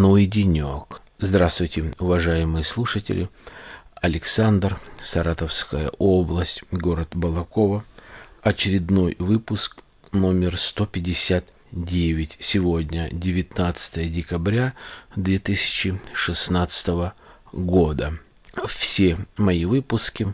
Ну и денек. Здравствуйте, уважаемые слушатели. Александр, Саратовская область, город Балакова. Очередной выпуск номер 159. Сегодня 19 декабря 2016 года. Все мои выпуски,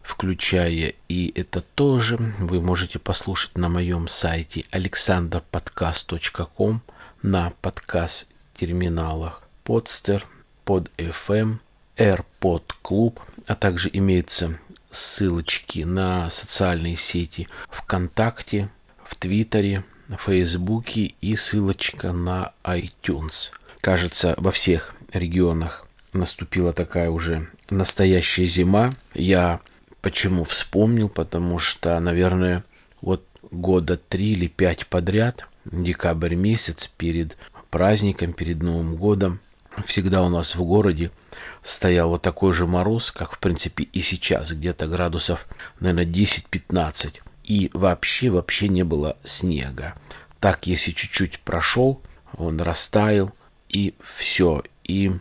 включая и это тоже, вы можете послушать на моем сайте alexanderpodcast.com на подкаст терминалах Podster, под FM, AirPod Club, а также имеются ссылочки на социальные сети ВКонтакте, в Твиттере, на Фейсбуке и ссылочка на iTunes. Кажется, во всех регионах наступила такая уже настоящая зима. Я почему вспомнил, потому что, наверное, вот года три или пять подряд, декабрь месяц перед праздникам, перед Новым годом, всегда у нас в городе стоял вот такой же мороз, как в принципе и сейчас, где-то градусов, наверное, 10-15. И вообще, вообще не было снега. Так, если чуть-чуть прошел, он растаял, и все. И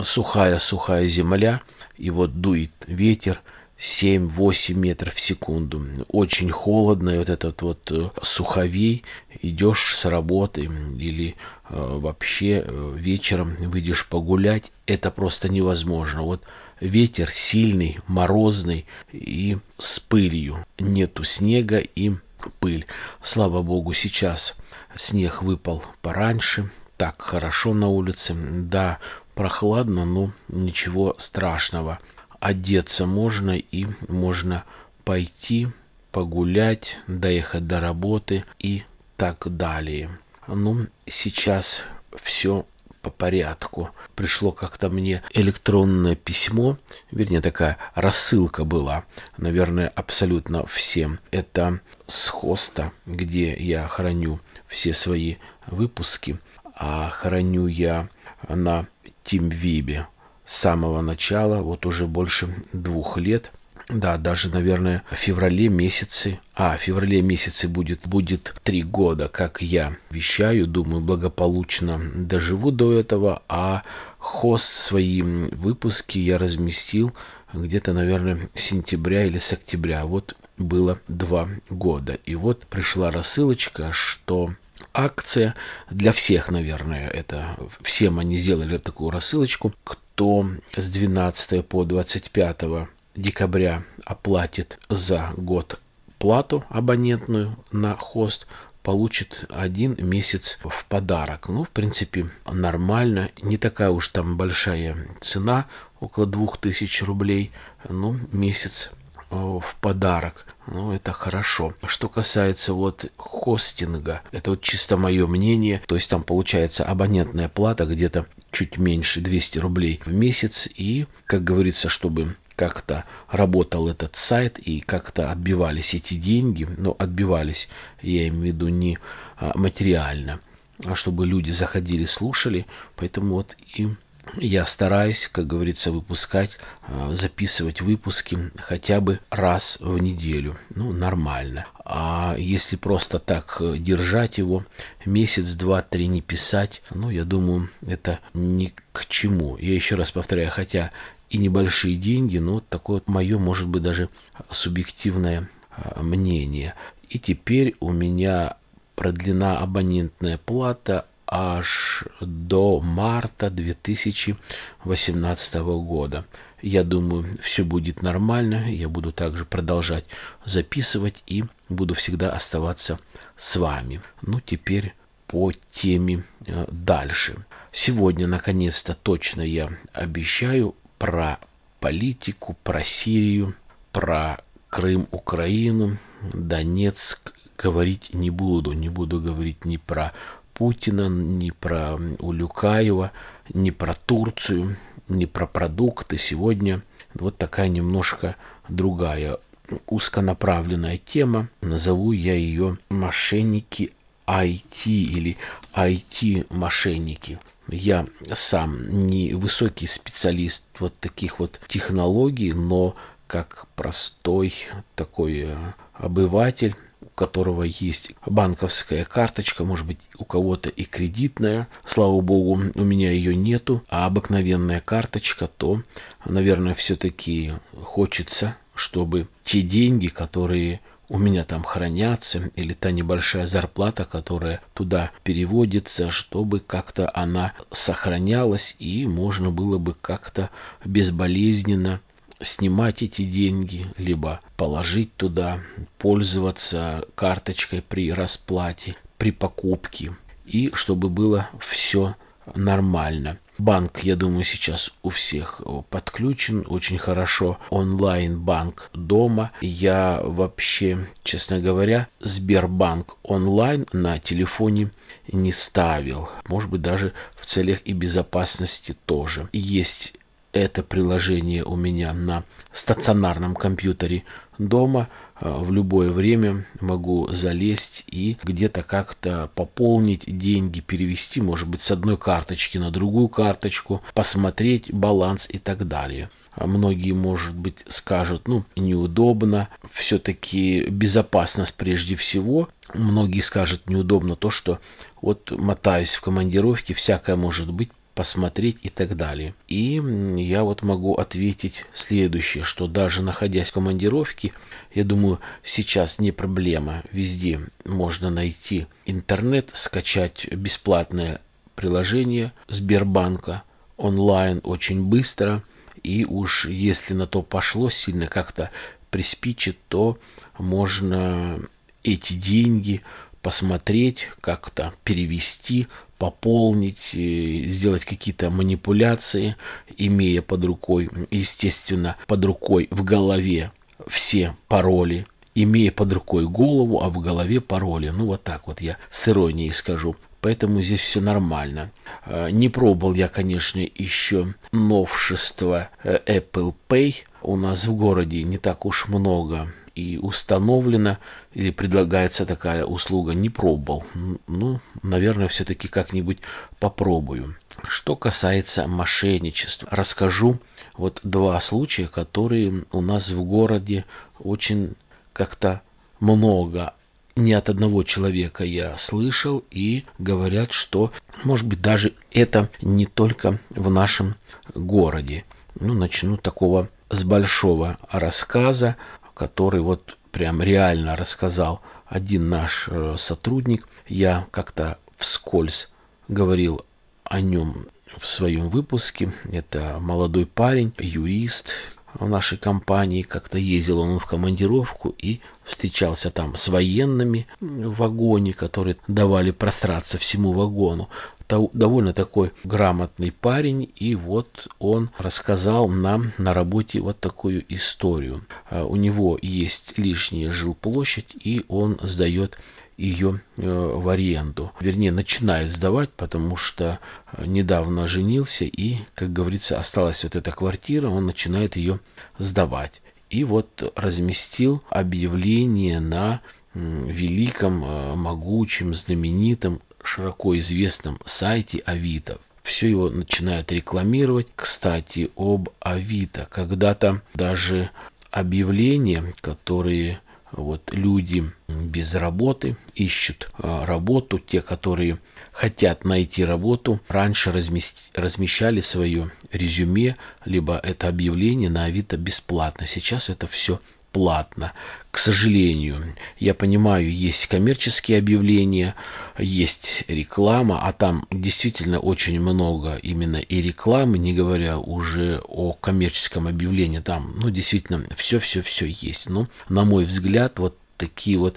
сухая-сухая земля, и вот дует ветер – 7-8 метров в секунду. Очень холодно, и вот этот вот э, суховей, идешь с работы или э, вообще э, вечером выйдешь погулять, это просто невозможно. Вот ветер сильный, морозный и с пылью. Нету снега и пыль. Слава богу, сейчас снег выпал пораньше, так хорошо на улице. Да, прохладно, но ничего страшного одеться можно и можно пойти погулять, доехать до работы и так далее. Ну, сейчас все по порядку. Пришло как-то мне электронное письмо, вернее, такая рассылка была, наверное, абсолютно всем. Это с хоста, где я храню все свои выпуски, а храню я на TeamVib с самого начала, вот уже больше двух лет. Да, даже, наверное, в феврале месяце, а, в феврале месяце будет, будет три года, как я вещаю, думаю, благополучно доживу до этого, а хост свои выпуски я разместил где-то, наверное, с сентября или с октября. Вот было два года. И вот пришла рассылочка, что акция для всех, наверное, это всем они сделали такую рассылочку, кто с 12 по 25 декабря оплатит за год плату абонентную на хост, получит один месяц в подарок. Ну, в принципе, нормально. Не такая уж там большая цена, около 2000 рублей. Ну, месяц в подарок. Ну, это хорошо. Что касается вот хостинга, это вот чисто мое мнение. То есть там получается абонентная плата где-то чуть меньше 200 рублей в месяц. И, как говорится, чтобы как-то работал этот сайт и как-то отбивались эти деньги, но отбивались, я имею в виду не а, материально, а чтобы люди заходили, слушали, поэтому вот и я стараюсь, как говорится, выпускать, а, записывать выпуски хотя бы раз в неделю. Ну, нормально. А если просто так э, держать его, месяц, два, три не писать, ну, я думаю, это ни к чему. Я еще раз повторяю, хотя и небольшие деньги, но такое мое, может быть, даже субъективное а, мнение. И теперь у меня продлена абонентная плата аж до марта 2018 года. Я думаю, все будет нормально. Я буду также продолжать записывать и буду всегда оставаться с вами. Ну, теперь по теме э, дальше. Сегодня, наконец-то, точно я обещаю про политику, про Сирию, про Крым, Украину, Донецк говорить не буду. Не буду говорить ни про Путина, ни про Улюкаева, ни про Турцию, ни про продукты. Сегодня вот такая немножко другая узконаправленная тема. Назову я ее «Мошенники IT» или IT-мошенники. Я сам не высокий специалист вот таких вот технологий, но как простой такой обыватель у которого есть банковская карточка, может быть, у кого-то и кредитная. Слава богу, у меня ее нету, а обыкновенная карточка, то, наверное, все-таки хочется, чтобы те деньги, которые у меня там хранятся, или та небольшая зарплата, которая туда переводится, чтобы как-то она сохранялась и можно было бы как-то безболезненно снимать эти деньги, либо положить туда, пользоваться карточкой при расплате, при покупке, и чтобы было все нормально. Банк, я думаю, сейчас у всех подключен очень хорошо. Онлайн-банк дома. Я вообще, честно говоря, Сбербанк онлайн на телефоне не ставил. Может быть, даже в целях и безопасности тоже. Есть это приложение у меня на стационарном компьютере дома. А, в любое время могу залезть и где-то как-то пополнить деньги, перевести, может быть, с одной карточки на другую карточку, посмотреть баланс и так далее. А многие, может быть, скажут, ну, неудобно, все-таки безопасность прежде всего. Многие скажут, неудобно то, что вот мотаюсь в командировке, всякое может быть, посмотреть и так далее. И я вот могу ответить следующее, что даже находясь в командировке, я думаю, сейчас не проблема. Везде можно найти интернет, скачать бесплатное приложение Сбербанка онлайн очень быстро. И уж если на то пошло сильно как-то приспичит, то можно эти деньги посмотреть, как-то перевести, пополнить, сделать какие-то манипуляции, имея под рукой, естественно, под рукой в голове все пароли, имея под рукой голову, а в голове пароли. Ну вот так вот я с иронией скажу. Поэтому здесь все нормально. А, не пробовал я, конечно, еще новшество э, Apple Pay. У нас в городе не так уж много и установлена или предлагается такая услуга, не пробовал. Ну, наверное, все-таки как-нибудь попробую. Что касается мошенничества, расскажу вот два случая, которые у нас в городе очень как-то много не от одного человека я слышал и говорят, что, может быть, даже это не только в нашем городе. Ну, начну такого с большого рассказа который вот прям реально рассказал один наш э, сотрудник. Я как-то вскользь говорил о нем в своем выпуске. Это молодой парень, юрист в нашей компании. Как-то ездил он в командировку и встречался там с военными в вагоне, которые давали просраться всему вагону довольно такой грамотный парень, и вот он рассказал нам на работе вот такую историю. А, у него есть лишняя жилплощадь, и он сдает ее э, в аренду. Вернее, начинает сдавать, потому что э, недавно женился, и, как говорится, осталась вот эта квартира, он начинает ее сдавать. И вот разместил объявление на великом, э, могучем, знаменитом широко известном сайте Авито. Все его начинают рекламировать. Кстати, об Авито. Когда-то даже объявления, которые вот люди без работы ищут а, работу, те, которые хотят найти работу, раньше размещали свое резюме, либо это объявление на Авито бесплатно. Сейчас это все платно. К сожалению, я понимаю, есть коммерческие объявления, есть реклама, а там действительно очень много именно и рекламы, не говоря уже о коммерческом объявлении. Там, ну, действительно, все-все-все есть. Но, на мой взгляд, вот такие вот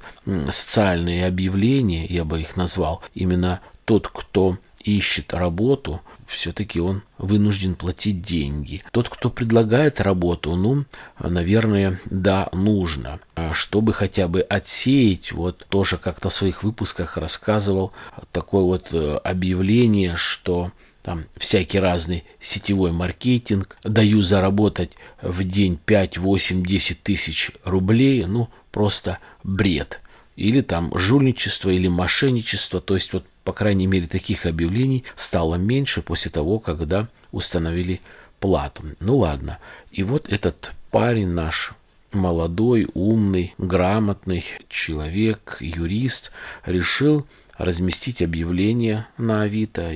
социальные объявления, я бы их назвал, именно тот, кто ищет работу, все-таки он вынужден платить деньги. Тот, кто предлагает работу, ну, наверное, да, нужно. А чтобы хотя бы отсеять, вот тоже как-то в своих выпусках рассказывал такое вот э, объявление, что там всякий разный сетевой маркетинг, даю заработать в день 5, 8, 10 тысяч рублей, ну, просто бред. Или там жульничество, или мошенничество, то есть вот по крайней мере, таких объявлений стало меньше после того, когда установили плату. Ну ладно. И вот этот парень наш молодой, умный, грамотный человек, юрист, решил разместить объявление на Авито,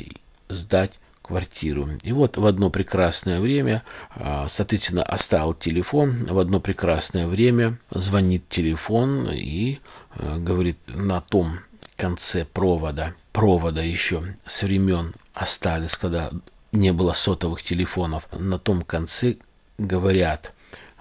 сдать квартиру. И вот в одно прекрасное время, а, соответственно, оставил телефон, в одно прекрасное время звонит телефон и а, говорит на том конце провода, провода еще с времен остались, когда не было сотовых телефонов, на том конце говорят,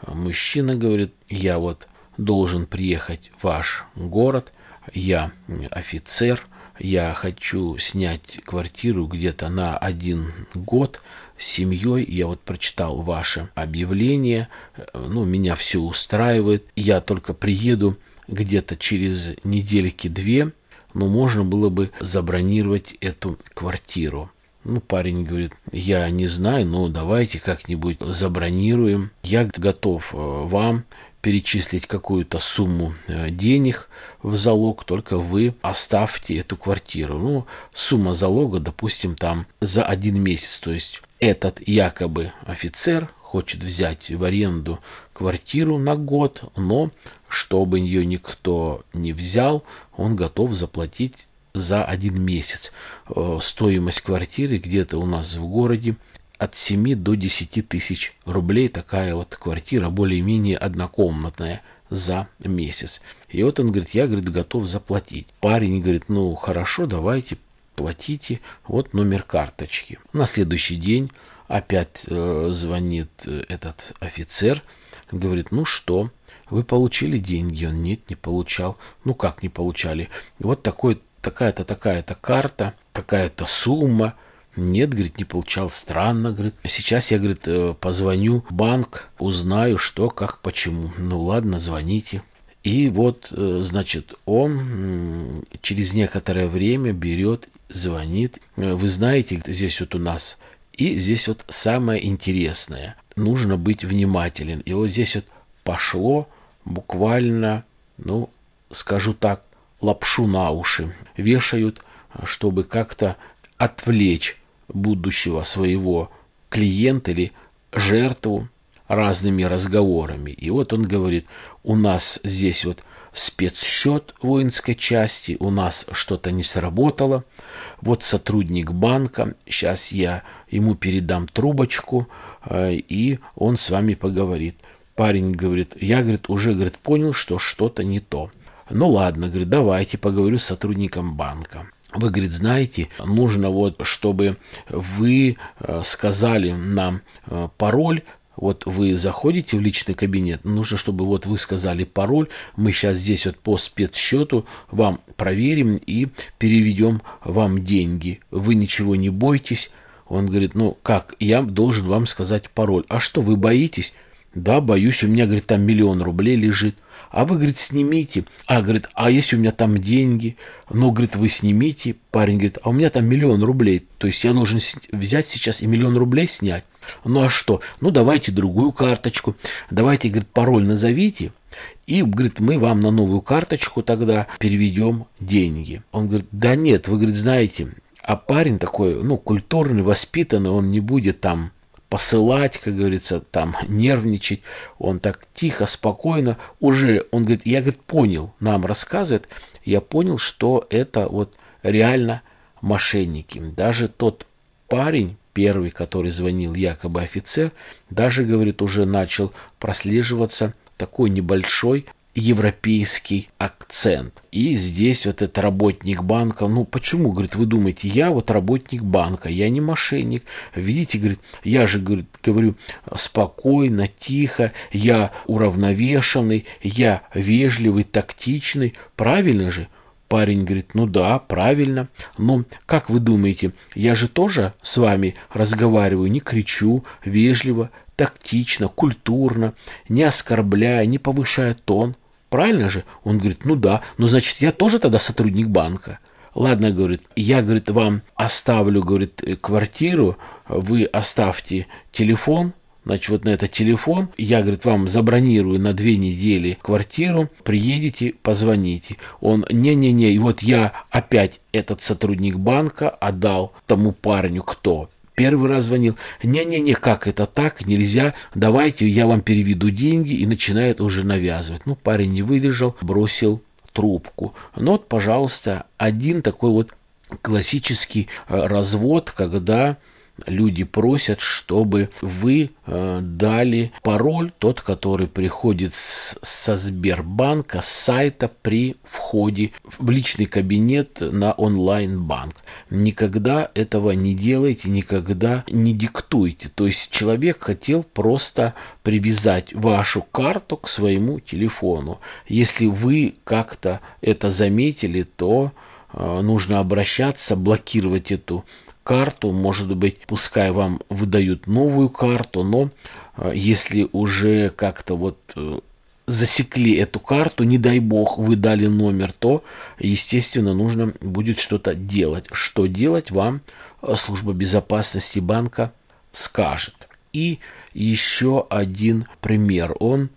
мужчина говорит, я вот должен приехать в ваш город, я офицер, я хочу снять квартиру где-то на один год с семьей. Я вот прочитал ваше объявление, ну, меня все устраивает. Я только приеду где-то через недельки две, но можно было бы забронировать эту квартиру. Ну, парень говорит, я не знаю, но давайте как-нибудь забронируем. Я готов э, вам перечислить какую-то сумму э, денег в залог, только вы оставьте эту квартиру. Ну, сумма залога, допустим, там за один месяц. То есть этот якобы офицер хочет взять в аренду квартиру на год, но чтобы ее никто не взял, он готов заплатить за один месяц. Э, стоимость квартиры где-то у нас в городе от 7 до 10 тысяч рублей такая вот квартира, более-менее однокомнатная за месяц. И вот он говорит, я, говорит, готов заплатить. Парень говорит, ну хорошо, давайте, платите, вот номер карточки. На следующий день опять э, звонит э, этот офицер, говорит, ну что, вы получили деньги? Он нет, не получал. Ну как не получали? Вот такой, такая-то, такая-то карта, такая-то сумма, нет, говорит, не получал. Странно, говорит. Сейчас я, говорит, э, позвоню в банк, узнаю, что, как, почему. Ну ладно, звоните. И вот, э, значит, он через некоторое время берет, звонит. Вы знаете, здесь вот у нас. И здесь вот самое интересное. Нужно быть внимателен. И вот здесь вот пошло буквально, ну, скажу так, лапшу на уши. Вешают, чтобы как-то отвлечь будущего своего клиента или жертву разными разговорами. И вот он говорит, у нас здесь вот спецсчет воинской части, у нас что-то не сработало. Вот сотрудник банка, сейчас я ему передам трубочку, э, и он с вами поговорит. Парень говорит, я, говорит, уже, говорит, понял, что что-то не то. Ну ладно, говорит, давайте поговорю с сотрудником банка. Вы, говорит, знаете, нужно вот, чтобы вы э, сказали нам э, пароль, вот вы заходите в личный кабинет, нужно, чтобы вот вы сказали пароль, мы сейчас здесь вот по спецсчету вам проверим и переведем вам деньги. Вы ничего не бойтесь. Он говорит, ну как, я должен вам сказать пароль. А что, вы боитесь? Да, боюсь, у меня, говорит, там миллион рублей лежит. А вы, говорит, снимите. А, говорит, а если у меня там деньги? Ну, говорит, вы снимите. Парень говорит, а у меня там миллион рублей. То есть я должен взять сейчас и миллион рублей снять. Ну, а что? Ну, давайте другую карточку. Давайте, говорит, пароль назовите. И, говорит, мы вам на новую карточку тогда переведем деньги. Он говорит, да нет, вы, говорит, знаете, а парень такой, ну, культурный, воспитанный, он не будет там посылать, как говорится, там нервничать. Он так тихо, спокойно уже, он говорит, я, говорит, понял, нам рассказывает, я понял, что это вот реально мошенники. Даже тот парень, первый, который звонил, якобы офицер, даже, говорит, уже начал прослеживаться такой небольшой европейский акцент. И здесь вот этот работник банка, ну почему, говорит, вы думаете, я вот работник банка, я не мошенник. Видите, говорит, я же, говорит, говорю спокойно, тихо, я уравновешенный, я вежливый, тактичный. Правильно же? Парень говорит, ну да, правильно. Но как вы думаете, я же тоже с вами разговариваю, не кричу, вежливо, тактично, культурно, не оскорбляя, не повышая тон. Правильно же? Он говорит, ну да, ну значит я тоже тогда сотрудник банка. Ладно, говорит, я, говорит, вам оставлю, говорит, квартиру, вы оставьте телефон, значит, вот на этот телефон, я, говорит, вам забронирую на две недели квартиру, приедете, позвоните. Он, не-не-не, и вот я опять этот сотрудник банка отдал тому парню, кто Первый раз звонил. Не-не-не, как это так? Нельзя. Давайте я вам переведу деньги. И начинает уже навязывать. Ну, парень не выдержал, бросил трубку. Ну вот, пожалуйста, один такой вот классический э, развод, когда люди просят, чтобы вы э, дали пароль, тот, который приходит со Сбербанка, с сайта при входе в личный кабинет на онлайн-банк. Никогда этого не делайте, никогда не диктуйте. То есть человек хотел просто привязать вашу карту к своему телефону. Если вы как-то это заметили, то э, нужно обращаться, блокировать эту карту, может быть, пускай вам выдают новую карту, но э, если уже как-то вот э, засекли эту карту, не дай бог, вы дали номер, то, естественно, нужно будет что-то делать. Что делать вам э, служба безопасности банка скажет. И еще один пример. Он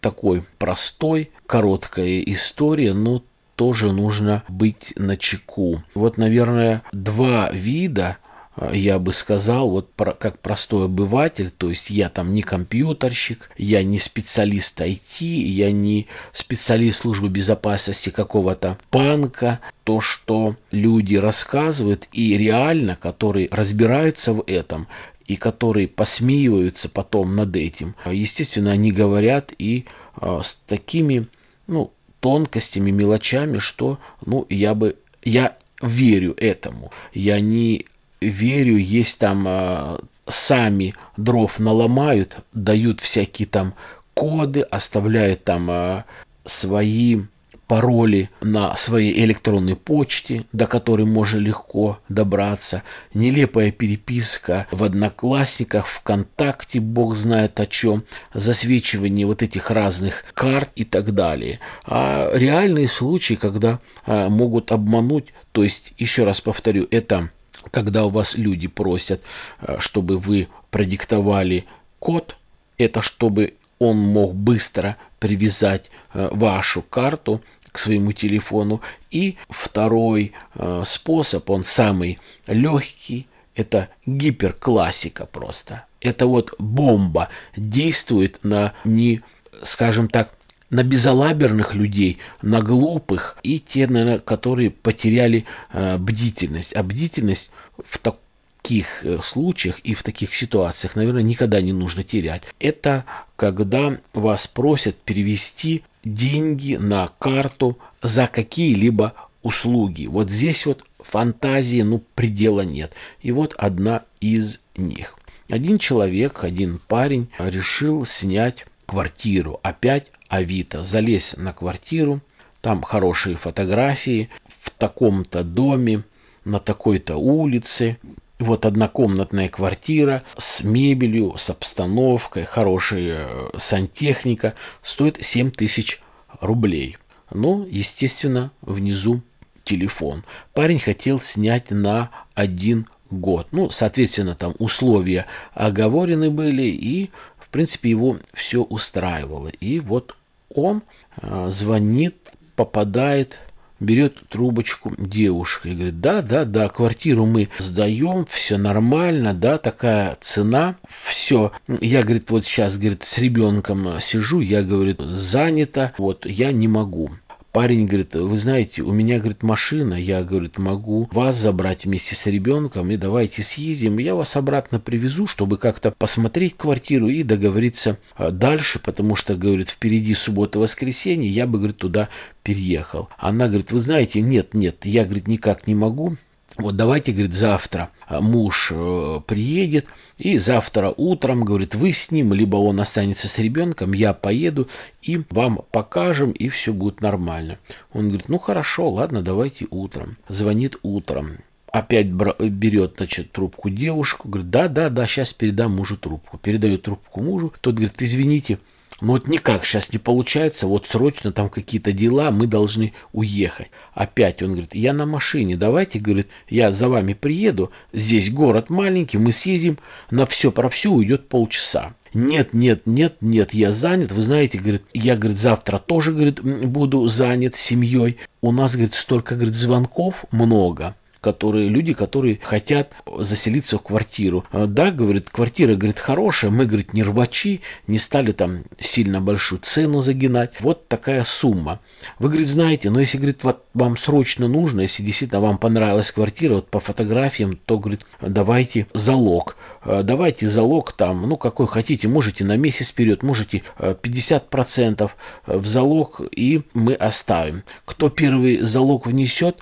такой простой, короткая история, но тоже нужно быть на чеку. Вот, наверное, два вида э, я бы сказал, вот как простой обыватель, то есть я там не компьютерщик, я не специалист IT, я не специалист службы безопасности какого-то банка, то, что люди рассказывают и реально, которые разбираются в этом, и которые посмеиваются потом над этим. Естественно, они говорят и э, с такими, ну, тонкостями, мелочами, что, ну, я бы, я верю этому. Я не верю, есть там э, сами дров наломают, дают всякие там коды, оставляют там э, свои пароли на своей электронной почте, до которой можно легко добраться, нелепая переписка в Одноклассниках, ВКонтакте, бог знает о чем, засвечивание вот этих разных карт и так далее. А реальные случаи, когда а, могут обмануть, то есть, еще раз повторю, это когда у вас люди просят, а, чтобы вы продиктовали код, это чтобы он мог быстро привязать э, вашу карту к своему телефону. И второй э, способ, он самый легкий, это гиперклассика просто. Это вот бомба действует на не, скажем так, на безалаберных людей, на глупых и те, наверное, которые потеряли э, бдительность. А бдительность в таком таких э, случаях и в таких ситуациях, наверное, никогда не нужно терять. Это когда вас просят перевести деньги на карту за какие-либо услуги. Вот здесь вот фантазии, ну, предела нет. И вот одна из них. Один человек, один парень решил снять квартиру. Опять Авито. Залез на квартиру, там хорошие фотографии в таком-то доме, на такой-то улице, вот однокомнатная квартира с мебелью, с обстановкой, хорошая э, сантехника стоит 7 тысяч рублей. Ну, естественно, внизу телефон. Парень хотел снять на один год. Ну, соответственно, там условия оговорены были, и, в принципе, его все устраивало. И вот он э, звонит, попадает берет трубочку девушка и говорит, да, да, да, квартиру мы сдаем, все нормально, да, такая цена, все. Я, говорит, вот сейчас, говорит, с ребенком сижу, я, говорит, занята, вот, я не могу. Парень говорит, вы знаете, у меня, говорит, машина, я, говорит, могу вас забрать вместе с ребенком, и давайте съездим, я вас обратно привезу, чтобы как-то посмотреть квартиру и договориться а, дальше, потому что, говорит, впереди суббота-воскресенье, я бы, говорит, туда переехал. Она говорит, вы знаете, нет, нет, я, говорит, никак не могу, вот давайте, говорит, завтра а, муж э, приедет, и завтра утром, говорит, вы с ним, либо он останется с ребенком, я поеду, и вам покажем, и все будет нормально. Он говорит, ну хорошо, ладно, давайте утром. Звонит утром. Опять берет, значит, трубку девушку, говорит, да, да, да, сейчас передам мужу трубку. Передает трубку мужу, тот говорит, извините, но вот никак сейчас не получается, вот срочно там какие-то дела, мы должны уехать. Опять он говорит, я на машине, давайте, говорит, я за вами приеду, здесь город маленький, мы съездим, на все про все уйдет полчаса. Нет, нет, нет, нет, я занят, вы знаете, говорит, я, говорит, завтра тоже, говорит, буду занят семьей. У нас, говорит, столько, говорит, звонков много которые люди, которые хотят заселиться в квартиру. А, да, говорит, квартира, говорит, хорошая, мы, говорит, не рвачи, не стали там сильно большую цену загинать. Вот такая сумма. Вы, говорит, знаете, но если, говорит, вот вам срочно нужно, если действительно вам понравилась квартира, вот по фотографиям, то, говорит, давайте залог. А, давайте залог там, ну, какой хотите, можете на месяц вперед, можете 50% в залог, и мы оставим. Кто первый залог внесет,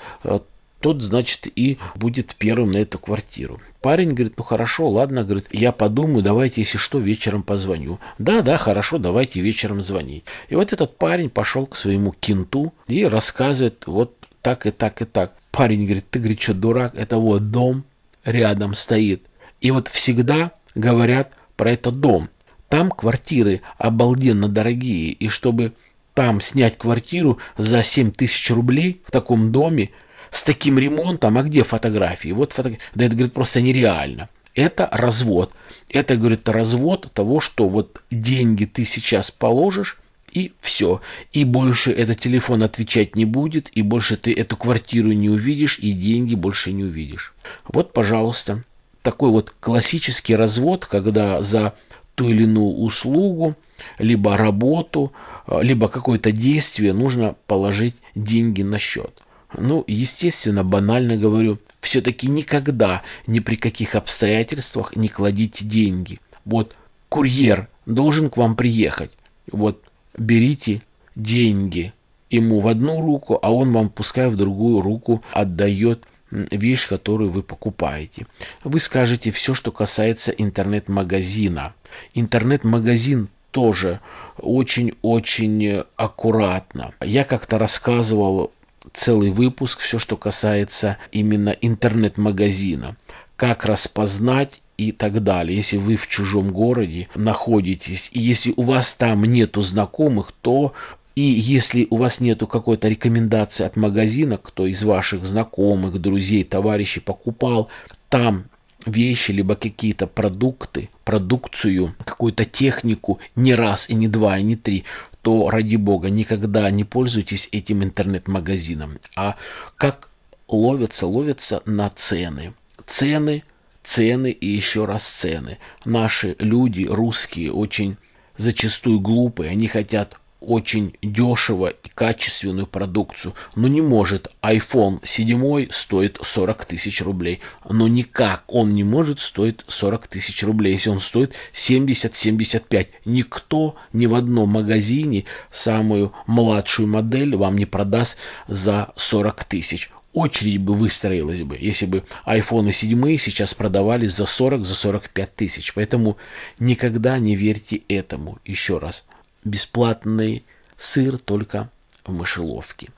тот, значит, и будет первым на эту квартиру. Парень говорит, ну хорошо, ладно, говорит, я подумаю, давайте, если что, вечером позвоню. Да, да, хорошо, давайте вечером звонить. И вот этот парень пошел к своему кенту и рассказывает вот так и так и так. Парень говорит, ты, говорит, что, дурак, это вот дом рядом стоит. И вот всегда говорят про этот дом. Там квартиры обалденно дорогие, и чтобы там снять квартиру за 7 тысяч рублей в таком доме, с таким ремонтом, а где фотографии? Вот фотографии. Да это, говорит, просто нереально. Это развод. Это, говорит, развод того, что вот деньги ты сейчас положишь, и все. И больше этот телефон отвечать не будет, и больше ты эту квартиру не увидишь, и деньги больше не увидишь. Вот, пожалуйста, такой вот классический развод, когда за ту или иную услугу, либо работу, либо какое-то действие нужно положить деньги на счет. Ну, естественно, банально говорю, все-таки никогда, ни при каких обстоятельствах не кладите деньги. Вот курьер должен к вам приехать. Вот берите деньги ему в одну руку, а он вам пускай в другую руку отдает вещь, которую вы покупаете. Вы скажете все, что касается интернет-магазина. Интернет-магазин тоже очень-очень аккуратно. Я как-то рассказывал целый выпуск, все, что касается именно интернет-магазина. Как распознать и так далее. Если вы в чужом городе находитесь, и если у вас там нету знакомых, то и если у вас нету какой-то рекомендации от магазина, кто из ваших знакомых, друзей, товарищей покупал там вещи, либо какие-то продукты, продукцию, какую-то технику не раз и не два и не три, то ради бога никогда не пользуйтесь этим интернет-магазином. А как ловятся, ловятся на цены. Цены, цены и еще раз цены. Наши люди, русские, очень зачастую глупые, они хотят очень дешево и качественную продукцию. Но не может iPhone 7 стоит 40 тысяч рублей. Но никак он не может стоить 40 тысяч рублей, если он стоит 70-75. Никто ни в одном магазине самую младшую модель вам не продаст за 40 тысяч очередь бы выстроилась бы, если бы iPhone 7 сейчас продавались за 40, за 45 тысяч. Поэтому никогда не верьте этому. Еще раз бесплатный сыр только в мышеловке.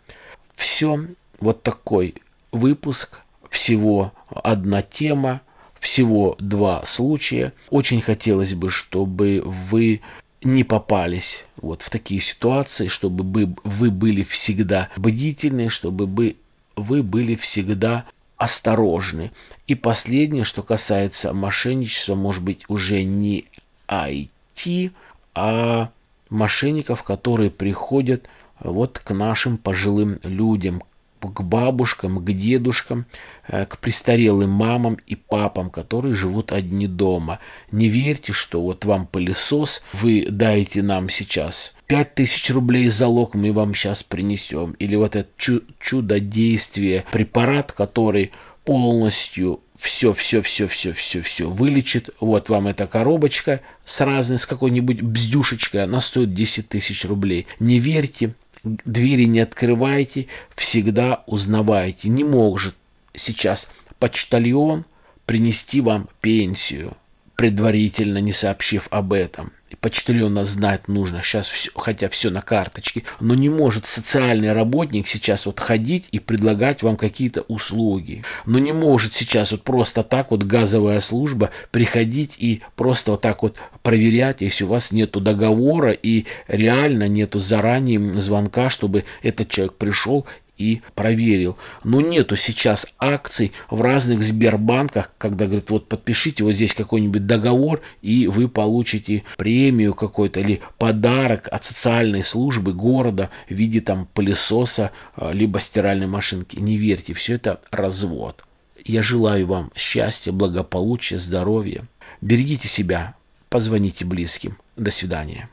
Все, вот такой выпуск, всего одна тема, всего два случая. Очень хотелось бы, чтобы вы не попались вот в такие ситуации, чтобы вы, вы были всегда бдительны, чтобы вы, вы были всегда осторожны. И последнее, что касается мошенничества, может быть, уже не IT, а мошенников, которые приходят вот к нашим пожилым людям, к бабушкам, к дедушкам, э, к престарелым мамам и папам, которые живут одни дома. Не верьте, что вот вам пылесос, вы даете нам сейчас 5000 рублей залог, мы вам сейчас принесем. Или вот это чудодействие, препарат, который полностью все, все, все, все, все, все вылечит. Вот вам эта коробочка с разной, с какой-нибудь бздюшечкой, она стоит 10 тысяч рублей. Не верьте, двери не открывайте, всегда узнавайте. Не может сейчас почтальон принести вам пенсию, предварительно не сообщив об этом почтальона знать нужно, сейчас все, хотя все на карточке, но не может социальный работник сейчас вот ходить и предлагать вам какие-то услуги. Но не может сейчас вот просто так вот газовая служба приходить и просто вот так вот проверять, если у вас нету договора и реально нету заранее звонка, чтобы этот человек пришел и проверил. Но нету сейчас акций в разных Сбербанках, когда говорят, вот подпишите вот здесь какой-нибудь договор, и вы получите премию какой-то или подарок от социальной службы города в виде там пылесоса, а, либо стиральной машинки. Не верьте, все это развод. Я желаю вам счастья, благополучия, здоровья. Берегите себя, позвоните близким. До свидания.